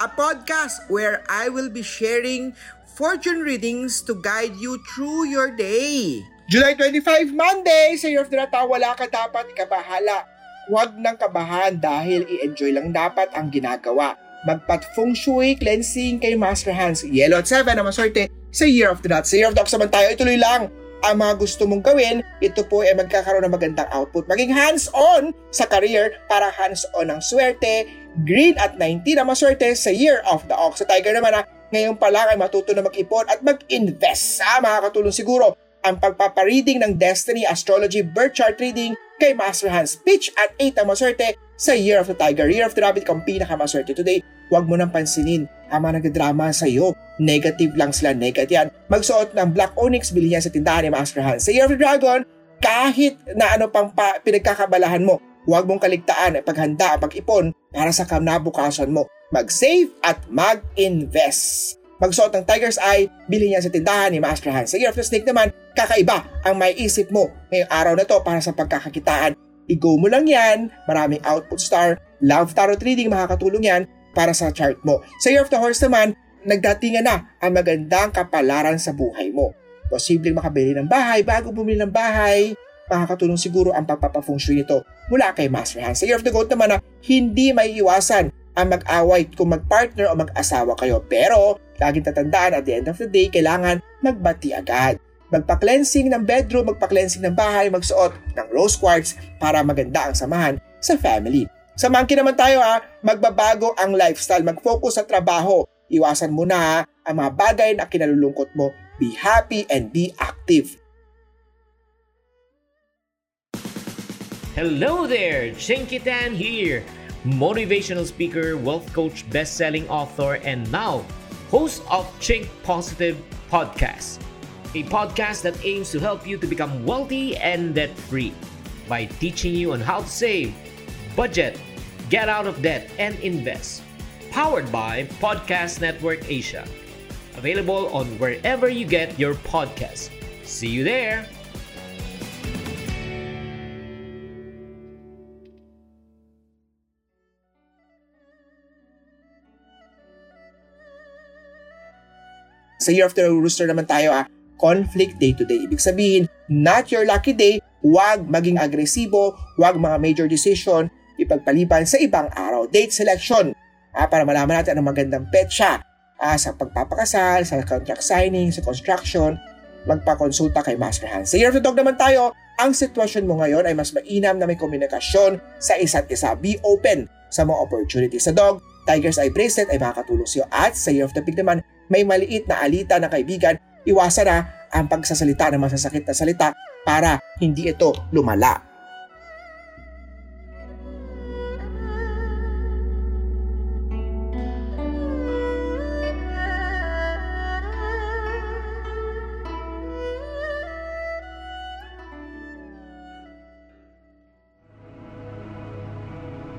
a podcast where I will be sharing fortune readings to guide you through your day. July 25, Monday! Sa Year of the Rat, wala ka dapat ikabahala. Huwag nang kabahan dahil i-enjoy lang dapat ang ginagawa. Magpat feng shui, cleansing kay Master Hans. Yellow at 7 na maswerte sa Year of the Rat. Sa Year of the Ox naman tayo, ituloy lang ang mga gusto mong gawin, ito po ay magkakaroon ng magandang output. Maging hands-on sa career para hands-on ang swerte. Green at 19 na maswerte sa Year of the Ox. Sa Tiger naman na ngayon pa lang ay matuto na mag-ipon at mag-invest. Sa makakatulong siguro ang pagpapareading ng Destiny Astrology Birth Chart Reading kay Master Hans Pitch at 8 ang maswerte sa Year of the Tiger. Year of the Rabbit kung pinakamaswerte today. Huwag mo nang pansinin ang mga nagdrama sa iyo. Negative lang sila, negative yan. Magsuot ng Black Onyx, bilhin sa tindahan ni Master Hans. Sa Year of the Dragon, kahit na ano pang pa, pinagkakabalahan mo, huwag mong kaligtaan at paghanda ang pag-ipon para sa kanabukasan mo. Mag-save at mag-invest. Magsuot ng Tiger's Eye, bilhin niya sa tindahan ni Master Hans. Sa Year of the Snake naman, kakaiba ang may isip mo ngayong araw na to para sa pagkakakitaan. I-go mo lang yan, maraming output star, love tarot reading makakatulong yan para sa chart mo. Sa Year of the Horse naman, nagdatingan na ang magandang kapalaran sa buhay mo. Posibleng makabili ng bahay bago bumili ng bahay. Makakatulong siguro ang pagpapafeng shui nito mula kay Master Hans. Sa Year of the Goat naman na hindi may iwasan ang mag-away kung mag-partner o mag-asawa kayo. Pero, laging tatandaan at the end of the day, kailangan magbati agad. Magpa-cleansing ng bedroom, magpa-cleansing ng bahay, magsuot ng rose quartz para maganda ang samahan sa family. Sa monkey naman tayo ha, magbabago ang lifestyle, mag-focus sa trabaho. Iwasan mo na ha, ang mga bagay na kinalulungkot mo. Be happy and be active. Hello there, Chinky Tan here, motivational speaker, wealth coach, best-selling author, and now host of Chink Positive Podcast, a podcast that aims to help you to become wealthy and debt-free by teaching you on how to save, budget, get out of debt, and invest. Powered by Podcast Network Asia. Available on wherever you get your podcasts. See you there. Sa Year of the Rooster naman tayo ah, conflict day to day. Ibig sabihin, not your lucky day, huwag maging agresibo, huwag mga major decision, ipagpaliban sa ibang araw. Date selection ah, para malaman natin ang magandang petsa ah, sa pagpapakasal, sa contract signing, sa construction, magpakonsulta kay Master Hans. Sa Year of the Dog naman tayo, ang sitwasyon mo ngayon ay mas mainam na may komunikasyon sa isa't isa. Be open sa mga opportunities. Sa dog, Tiger's Eye Bracelet ay makakatulong sa iyo. At sa Year of the Pig naman, may maliit na alita na kaibigan, iwasan na ang pagsasalita ng masasakit na salita para hindi ito lumala.